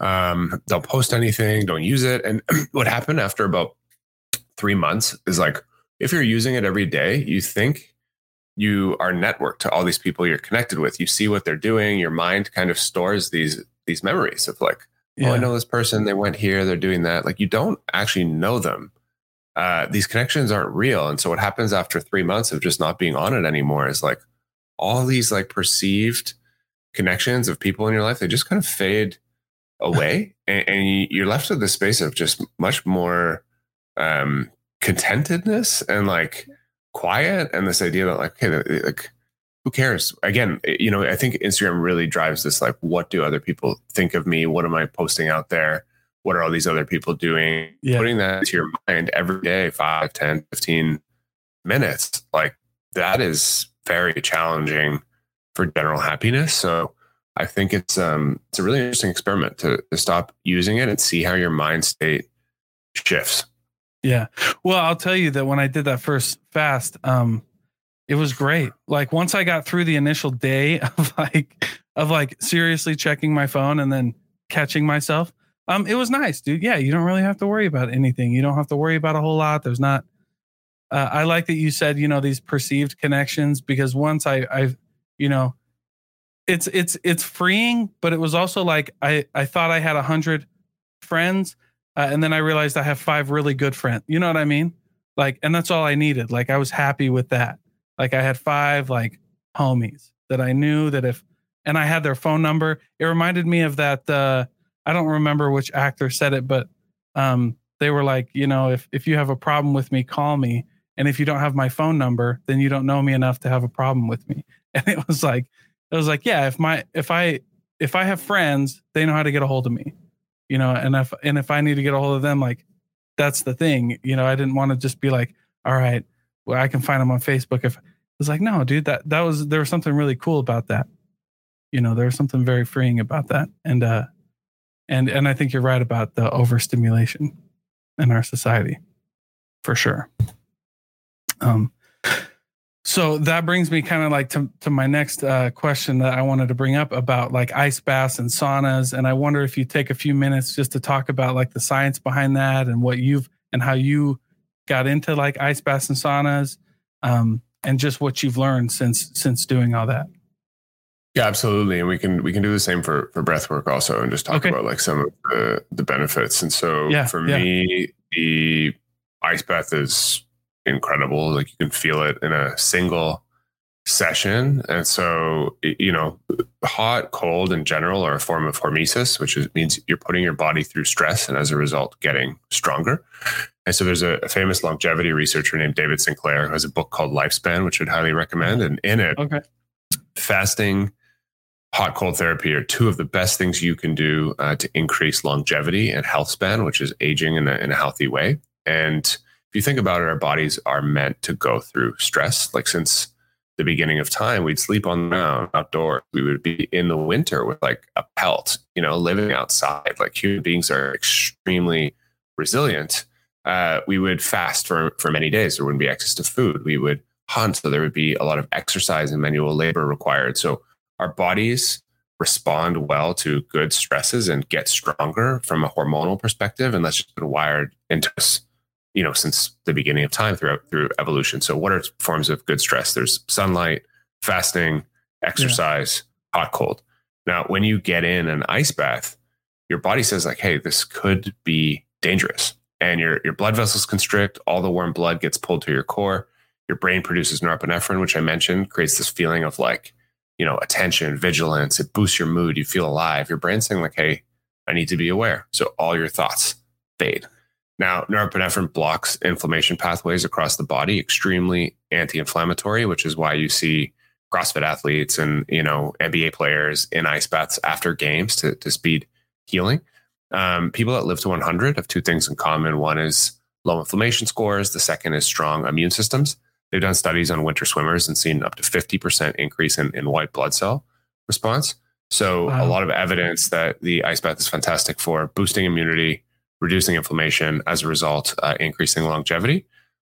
Um, don't post anything, don't use it. And what happened after about three months is like if you're using it every day, you think you are networked to all these people you're connected with. You see what they're doing. Your mind kind of stores these these memories of like, yeah. oh, I know this person. They went here. They're doing that. Like you don't actually know them. Uh, these connections aren't real. And so what happens after three months of just not being on it anymore is like all these like perceived connections of people in your life. They just kind of fade away, and, and you're left with this space of just much more um, contentedness and like quiet and this idea that like, hey, like who cares? Again, you know, I think Instagram really drives this like, what do other people think of me? What am I posting out there? What are all these other people doing? Yeah. Putting that to your mind every day, 5, 10, 15 minutes, like that is very challenging for general happiness. So I think it's um it's a really interesting experiment to, to stop using it and see how your mind state shifts. Yeah. Well, I'll tell you that when I did that first fast, um, it was great. Like once I got through the initial day of like of like seriously checking my phone and then catching myself, um, it was nice, dude. Yeah, you don't really have to worry about anything. You don't have to worry about a whole lot. There's not. Uh, I like that you said you know these perceived connections because once I I you know it's it's it's freeing, but it was also like I I thought I had a hundred friends uh, and then I realized I have five really good friends. You know what I mean? Like, and that's all I needed. Like, I was happy with that. Like, I had five like homies that I knew that if, and I had their phone number. It reminded me of that. Uh, I don't remember which actor said it, but um, they were like, you know, if if you have a problem with me, call me. And if you don't have my phone number, then you don't know me enough to have a problem with me. And it was like, it was like, yeah, if my if I if I have friends, they know how to get a hold of me you know, and if and if I need to get a hold of them, like that's the thing, you know, I didn't want to just be like, all right, well, I can find them on Facebook. If it's like, no, dude, that that was there was something really cool about that. You know, there was something very freeing about that. And uh and and I think you're right about the overstimulation in our society for sure. Um so that brings me kind of like to, to my next uh, question that I wanted to bring up about like ice baths and saunas. And I wonder if you take a few minutes just to talk about like the science behind that and what you've and how you got into like ice baths and saunas um, and just what you've learned since since doing all that. Yeah, absolutely. And we can we can do the same for for breath work also and just talk okay. about like some of the the benefits. And so yeah, for yeah. me, the ice bath is incredible. Like you can feel it in a single session. And so, you know, hot, cold in general are a form of hormesis, which is, means you're putting your body through stress and as a result, getting stronger. And so there's a, a, famous longevity researcher named David Sinclair who has a book called Lifespan, which I'd highly recommend. And in it, okay. fasting, hot, cold therapy are two of the best things you can do uh, to increase longevity and health span, which is aging in a, in a healthy way. And if you think about it, our bodies are meant to go through stress. Like since the beginning of time, we'd sleep on the ground outdoors. We would be in the winter with like a pelt, you know, living outside. Like human beings are extremely resilient. Uh, we would fast for, for many days. There wouldn't be access to food. We would hunt. So there would be a lot of exercise and manual labor required. So our bodies respond well to good stresses and get stronger from a hormonal perspective. And that's just been wired into us you know since the beginning of time throughout through evolution. So what are forms of good stress? There's sunlight fasting exercise yeah. hot cold. Now when you get in an ice bath your body says like hey this could be dangerous. And your your blood vessels constrict all the warm blood gets pulled to your core. Your brain produces norepinephrine which i mentioned creates this feeling of like you know attention vigilance. It boosts your mood. You feel alive. Your brain's saying like hey I need to be aware. So all your thoughts fade. Now, norepinephrine blocks inflammation pathways across the body, extremely anti-inflammatory, which is why you see CrossFit athletes and you know NBA players in ice baths after games to, to speed healing. Um, people that live to 100 have two things in common. One is low inflammation scores. The second is strong immune systems. They've done studies on winter swimmers and seen up to 50% increase in, in white blood cell response. So wow. a lot of evidence that the ice bath is fantastic for boosting immunity, reducing inflammation, as a result, uh, increasing longevity.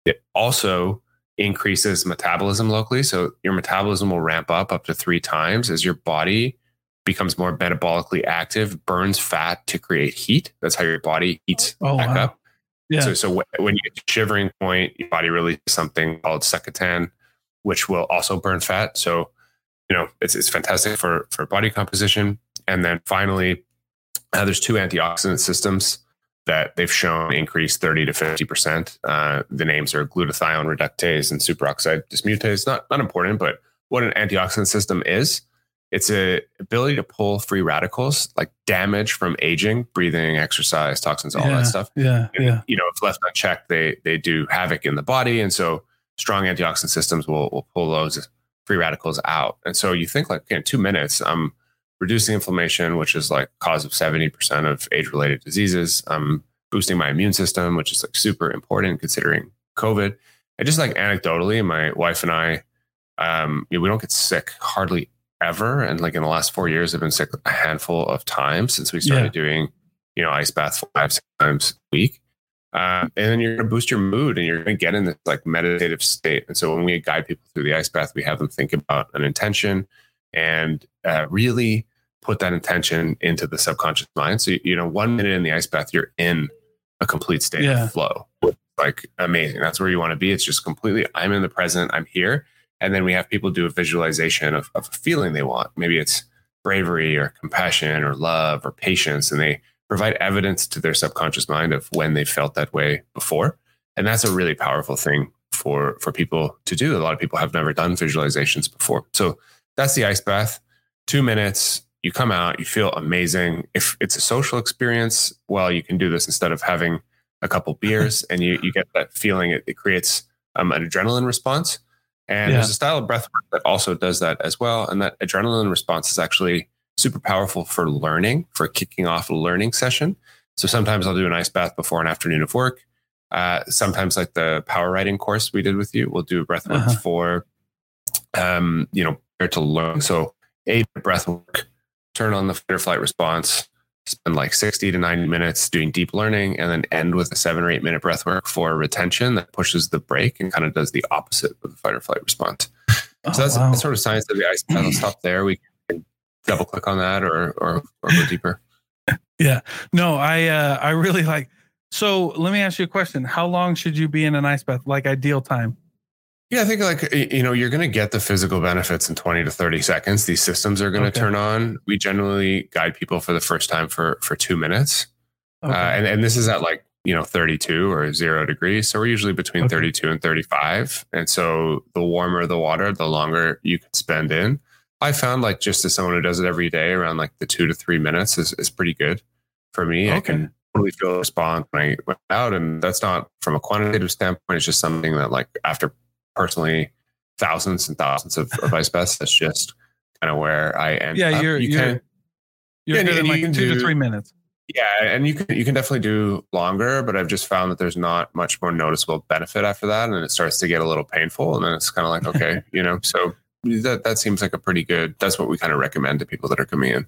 It also increases metabolism locally. So your metabolism will ramp up up to three times as your body becomes more metabolically active, burns fat to create heat. That's how your body heats oh, back wow. up. Yeah. So, so when you get to shivering point, your body releases something called secretin, which will also burn fat. So, you know, it's, it's fantastic for, for body composition. And then finally, uh, there's two antioxidant systems that they've shown increase 30 to 50%. Uh, the names are glutathione reductase and superoxide dismutase. Not, not important, but what an antioxidant system is, it's a ability to pull free radicals like damage from aging, breathing, exercise, toxins, all yeah, that stuff. Yeah, and, yeah. You know, if left unchecked, they they do havoc in the body, and so strong antioxidant systems will will pull those free radicals out. And so you think like, okay, in two minutes, I'm reducing inflammation, which is like cause of 70% of age related diseases. I'm boosting my immune system, which is like super important considering COVID. And just like anecdotally, my wife and I, um, you know, we don't get sick hardly ever. And like in the last four years, I've been sick a handful of times since we started yeah. doing, you know, ice baths five, six times a week. Uh, and then you're going to boost your mood and you're going to get in this like meditative state. And so when we guide people through the ice bath, we have them think about an intention and uh, really put that intention into the subconscious mind. So, you know, one minute in the ice bath, you're in a complete state yeah. of flow. Like amazing. That's where you want to be. It's just completely, I'm in the present, I'm here. And then we have people do a visualization of, of a feeling they want. Maybe it's bravery or compassion or love or patience. And they provide evidence to their subconscious mind of when they felt that way before. And that's a really powerful thing for, for people to do. A lot of people have never done visualizations before. So that's the ice bath. Two minutes, you come out, you feel amazing. If it's a social experience, well, you can do this instead of having a couple beers and you, you get that feeling. It, it creates um, an adrenaline response. And yeah. there's a style of breath work that also does that as well. And that adrenaline response is actually super powerful for learning, for kicking off a learning session. So sometimes I'll do an ice bath before an afternoon of work. Uh, sometimes, like the power writing course we did with you, we'll do breath work uh-huh. for, um, you know, to learn. So a breath work, turn on the fight or flight response, spend like 60 to 90 minutes doing deep learning, and then end with a seven or eight minute breath work for retention that pushes the break and kind of does the opposite of the fight or flight response. Oh, so that's, wow. sort of science of the ice. I'll stop there. We can double click on that or, or, or go deeper. Yeah. No, I, uh, I really like, so let me ask you a question. How long should you be in an ice bath? Like ideal time? Yeah, I think like you know you're going to get the physical benefits in 20 to 30 seconds. These systems are going to okay. turn on. We generally guide people for the first time for for two minutes, okay. uh, and and this is at like you know 32 or zero degrees. So we're usually between okay. 32 and 35. And so the warmer the water, the longer you can spend in. I found like just as someone who does it every day, around like the two to three minutes is is pretty good for me. I can totally feel a response when I went out, and that's not from a quantitative standpoint. It's just something that like after personally thousands and thousands of, of ice baths. That's just kind of where I end. Yeah, you're you you're, can, you're yeah, in like two do, to three minutes. Yeah, and you can you can definitely do longer, but I've just found that there's not much more noticeable benefit after that, and it starts to get a little painful, and then it's kind of like okay, you know. So that that seems like a pretty good. That's what we kind of recommend to people that are coming in.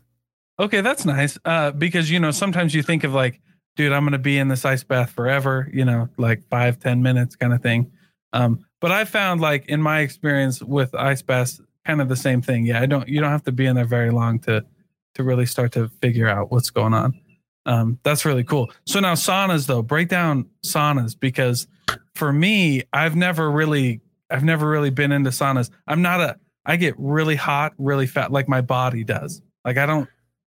Okay, that's nice. Uh, because you know sometimes you think of like, dude, I'm going to be in this ice bath forever. You know, like five ten minutes kind of thing. Um, but I found like in my experience with ice baths, kind of the same thing. Yeah, I don't you don't have to be in there very long to to really start to figure out what's going on. Um, that's really cool. So now saunas though, break down saunas because for me, I've never really I've never really been into saunas. I'm not a I get really hot, really fat, like my body does. Like I don't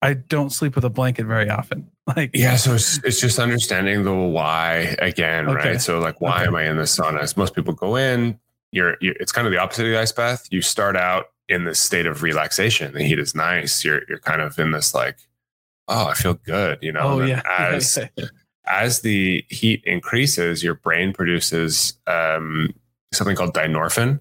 I don't sleep with a blanket very often. Like yeah, so it's it's just understanding the why again, okay. right? So like, why okay. am I in the sauna? As most people go in, you're, you're it's kind of the opposite of the ice bath. You start out in this state of relaxation. The heat is nice. You're you're kind of in this like oh, I feel good, you know. Oh yeah. As as the heat increases, your brain produces um, something called dynorphin,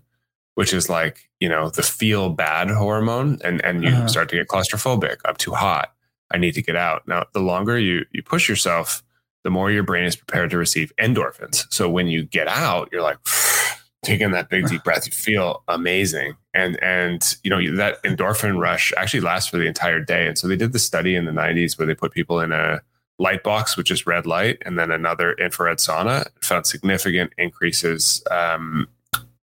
which is like you know the feel bad hormone, and and you Uh-huh. start to get claustrophobic. I'm too hot. I need to get out. Now, the longer you you push yourself, the more your brain is prepared to receive endorphins. So when you get out, you're like taking that big deep breath. You feel amazing, and and you know that endorphin rush actually lasts for the entire day. And so they did the study in the 90s where they put people in a light box, which is red light, and then another infrared sauna, found significant increases um,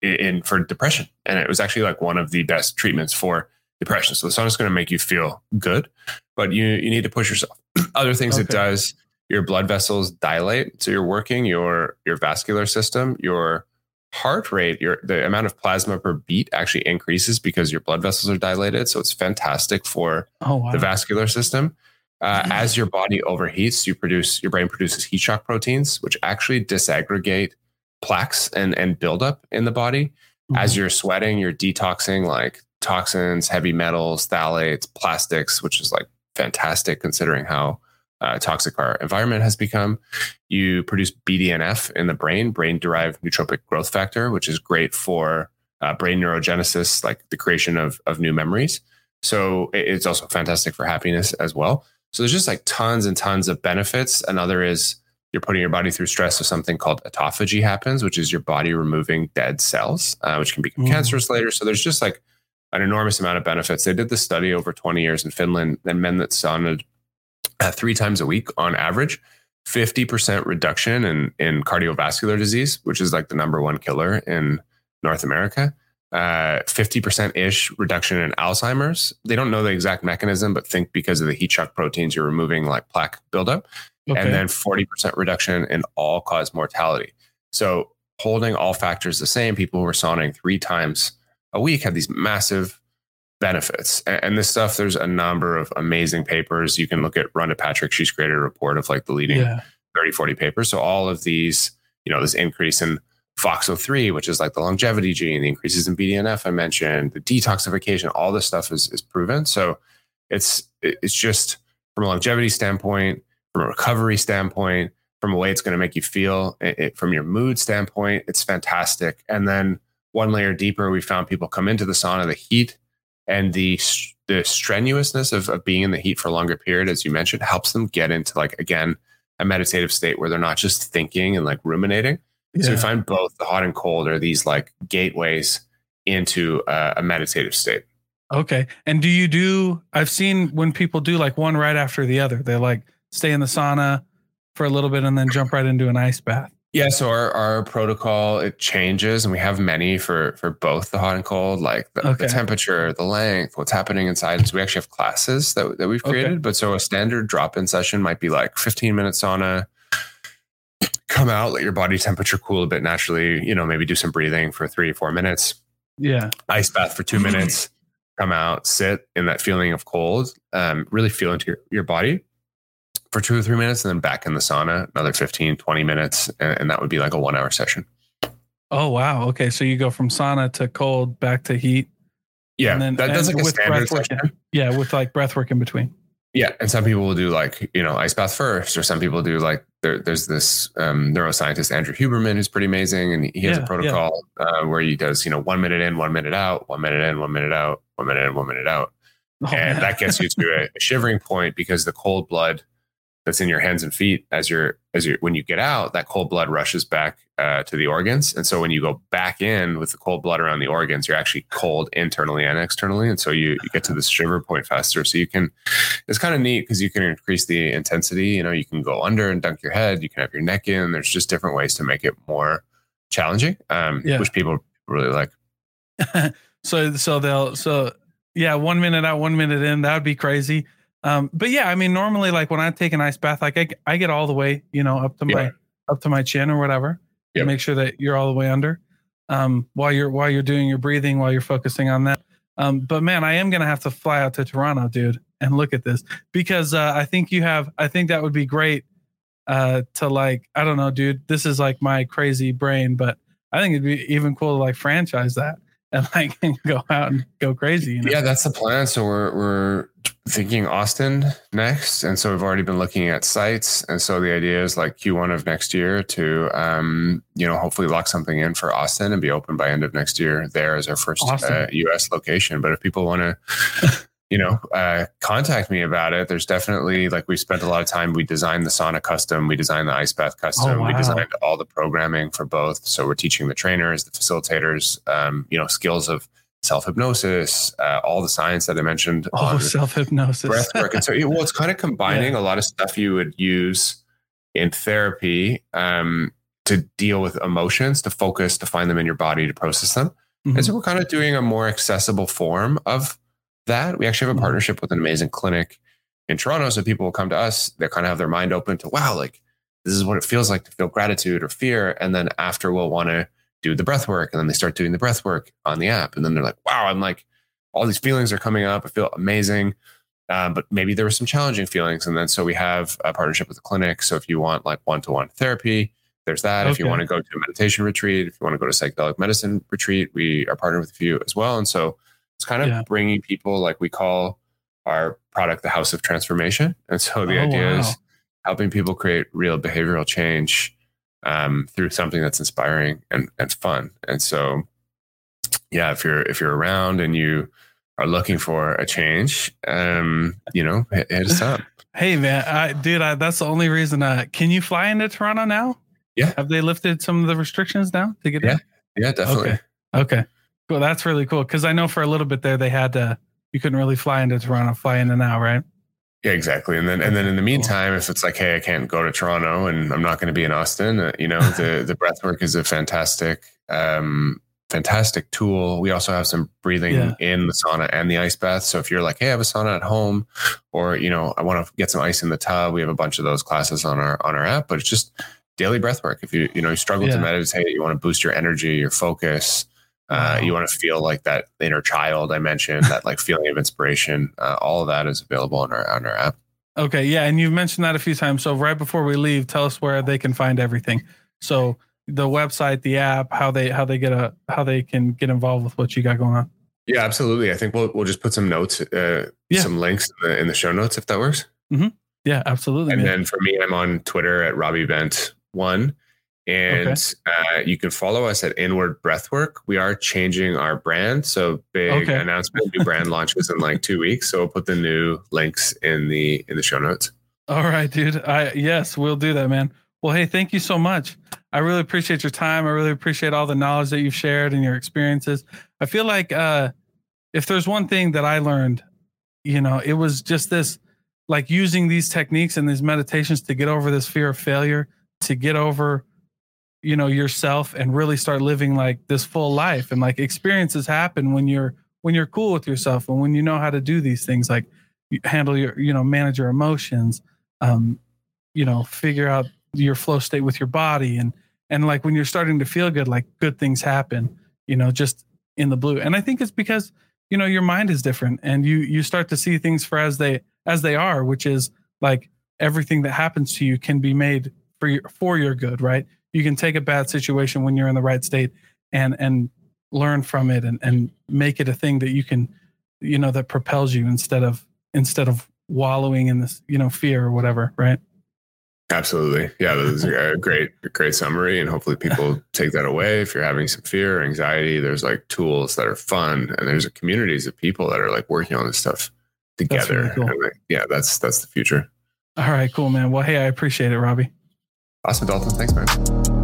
in, for depression, and it was actually like one of the best treatments for depression. So the sauna is going to make you feel good, but you you need to push yourself. Other things it does, your blood vessels dilate, so you're working your your vascular system, your heart rate, your the amount of plasma per beat actually increases because your blood vessels are dilated. So it's fantastic for Oh wow. the vascular system. Uh, as your body overheats, you produce your brain produces heat shock proteins, which actually disaggregate plaques and and buildup in the body. As you're sweating, you're detoxing like toxins, heavy metals, phthalates, plastics, which is like fantastic considering how uh, toxic our environment has become. You produce BDNF in the brain, brain derived neurotrophic growth factor, which is great for uh, brain neurogenesis, like the creation of, of new memories. So it's also fantastic for happiness as well. So there's just like tons and tons of benefits. Another is you're putting your body through stress. So something called autophagy happens, which is your body removing dead cells, uh, which can become Mm. cancerous later. So there's just like an enormous amount of benefits. They did the study over 20 years in Finland, and men that saunaed uh, three times a week on average, 50% reduction in, in cardiovascular disease, which is like the number one killer in North America. Uh, 50% ish reduction in Alzheimer's. They don't know the exact mechanism, but think because of the heat shock proteins, you're removing like plaque buildup okay. and then 40% reduction in all cause mortality. So holding all factors the same, people who are sauning three times a week have these massive benefits. And, and this stuff, there's a number of amazing papers. You can look at Rhonda Patrick. She's created a report of like the leading yeah. 30, 40 papers. So all of these, you know, this increase in FOXO3, which is like the longevity gene, the increases in BDNF I mentioned, the detoxification, all this stuff is, is proven. So it's it's just from a longevity standpoint, from a recovery standpoint, from a way it's going to make you feel, it, it- from your mood standpoint, it's fantastic. And then one layer deeper, we found people come into the sauna, the heat and the the strenuousness of, of being in the heat for a longer period, as you mentioned, helps them get into like again a meditative state where they're not just thinking and like ruminating. So we find both the hot and cold are these like gateways into uh, a meditative state. Okay. And do you do I've seen when people do like one right after the other. They like stay in the sauna for a little bit and then jump right into an ice bath. Yeah, so our, our protocol it changes, and we have many for for both the hot and cold, like the, Okay. the temperature, the length, what's happening inside. So we actually have classes that that we've Okay. created. But so a standard drop in session might be like 15 minute sauna. Come out, let your body temperature cool a bit naturally. You know, maybe do some breathing for three or four minutes. Yeah. Ice bath for two minutes. Come out, sit in that feeling of cold. Um, really feel into your, your body for two or three minutes, and then back in the sauna another 15, 20 minutes, and, and that would be like a one hour session. Oh wow. Okay. So you go from sauna to cold back to heat. Yeah, And then- that, that's and like a with standard session. Yeah, with like breath work in between. Yeah, and some people will do like you know ice bath first, or some people do like there, there's this um, neuroscientist Andrew Huberman who's pretty amazing, and he has Yeah, a protocol uh, where he does you know one minute in, one minute out, one minute in, one minute out, one minute in, one minute out, Oh, and man. that gets you to a shivering point because the cold blood that's in your hands and feet as you're as you're, when you get out, that cold blood rushes back uh, to the organs, and so when you go back in with the cold blood around the organs, you're actually cold internally and externally, and so you you get to this shiver point faster. So you can, it's kind of neat because you can increase the intensity. You know, you can go under and dunk your head. You can have your neck in. There's just different ways to make it more challenging, um, Yeah. which people really like. so so they'll so yeah one minute out one minute in that would be crazy um but yeah i mean normally like when i take an ice bath like i, I get all the way you know up to my up to my chin or whatever Yep. make sure that you're all the way under um while you're while you're doing your breathing while you're focusing on that. Um but man i am gonna have to fly out to toronto dude and look at this because uh i think you have i think that would be great uh to like i don't know dude this is like my crazy brain but i think it'd be even cool to like franchise that and like go out and go crazy. You know? Yeah, that's the plan. So we're we're thinking Austin next, and so we've already been looking at sites, and so the idea is like Q1 of next year to um, you know hopefully lock something in for Austin and be open by end of next year. There as our first awesome. uh, U.S. location. But if people want to. You know, uh, contact me about it. There's definitely like we spent a lot of time. We designed the sauna custom, we designed the ice bath custom, oh, wow. we designed all the programming for both. So we're teaching the trainers, the facilitators, um, you know, skills of self hypnosis, uh, all the science that I mentioned. Oh, self hypnosis, breath work, and so well, it's kind of combining yeah. a lot of stuff you would use in therapy um, to deal with emotions, to focus, to find them in your body, to process them. Mm-hmm. And so we're kind of doing a more accessible form of that. We actually have a mm-hmm. partnership with an amazing clinic in Toronto. So people will come to us, they kind of have their mind open to, wow, like this is what it feels like to feel gratitude or fear. And then after we'll want to do the breath work. And then they start doing the breath work on the app. And then they're like, wow, I'm like, all these feelings are coming up. I feel amazing. Uh, but maybe there were some challenging feelings. And then so we have a partnership with the clinic. So if you want like one to one therapy, there's that. Okay. If you want to go to a meditation retreat, if you want to go to psychedelic medicine retreat, we are partnered with a few as well. And so it's kind of yeah. bringing people like we call our product the house of transformation. And so the oh, idea wow. is helping people create real behavioral change um, through something that's inspiring and, and fun. And so, yeah, if you're if you're around and you are looking for a change, um, you know, hit, hit us up. Hey man, I, dude, I, that's the only reason. Uh, can you fly into Toronto now? Yeah. Have they lifted some of the restrictions now to get yeah. in? Yeah, definitely. Okay. Okay. Cool. That's really cool. Cause I know for a little bit there, they had to, you couldn't really fly into Toronto, fly in and out, right? Yeah, exactly. And then, and then in the meantime, if it's like, hey, I can't go to Toronto and I'm not going to be in Austin, uh, you know, the the breath work is a fantastic, um, fantastic tool. We also have some breathing yeah. in the sauna and the ice bath. So if you're like, hey, I have a sauna at home, or you know, I want to get some ice in the tub, we have a bunch of those classes on our on our app. But it's just daily breath work. If you you know you struggle yeah. to meditate, you want to boost your energy, your focus, uh, you want to feel like that inner child I mentioned, that like feeling of inspiration. Uh, all of that is available on our on our app. Okay, yeah, and you've mentioned that a few times. So right before we leave, tell us where they can find everything. So the website, the app, how they how they get a how they can get involved with what you got going on. Yeah, absolutely. I think we'll we'll just put some notes, uh, yeah. some links in the, in the, show notes if that works. Mm-hmm. Yeah, absolutely. And man. then for me, I'm on Twitter at Robbie Bent one. And okay. uh, you can follow us at Inward Breathwork. We are changing our brand. So big okay. announcement, new brand launches in like two weeks. So we'll put the new links in the in the show notes. All right, dude. I yes, we'll do that, man. Well, hey, thank you so much. I really appreciate your time. I really appreciate all the knowledge that you've shared and your experiences. I feel like uh if there's one thing that I learned, you know, it was just this like using these techniques and these meditations to get over this fear of failure, to get over you know yourself and really start living like this full life. And like experiences happen when you're when you're cool with yourself and when you know how to do these things like handle your you know manage your emotions um you know figure out your flow state with your body. And and like when you're starting to feel good like good things happen you know just in the blue. And i think it's because you know your mind is different and you you start to see things for as they as they are which is like everything that happens to you can be made for your for your good right you can take a bad situation when you're in the right state and and learn from it and and make it a thing that you can you know that propels you instead of instead of wallowing in this you know fear or whatever right? Absolutely. Yeah that is a great great summary and hopefully people take that away. If you're having some fear or anxiety there's like tools that are fun and there's communities of people that are like working on this stuff together really cool. like, yeah that's that's the future. All right cool man. Well hey i appreciate it robbie Awesome, Dalton. Thanks, man.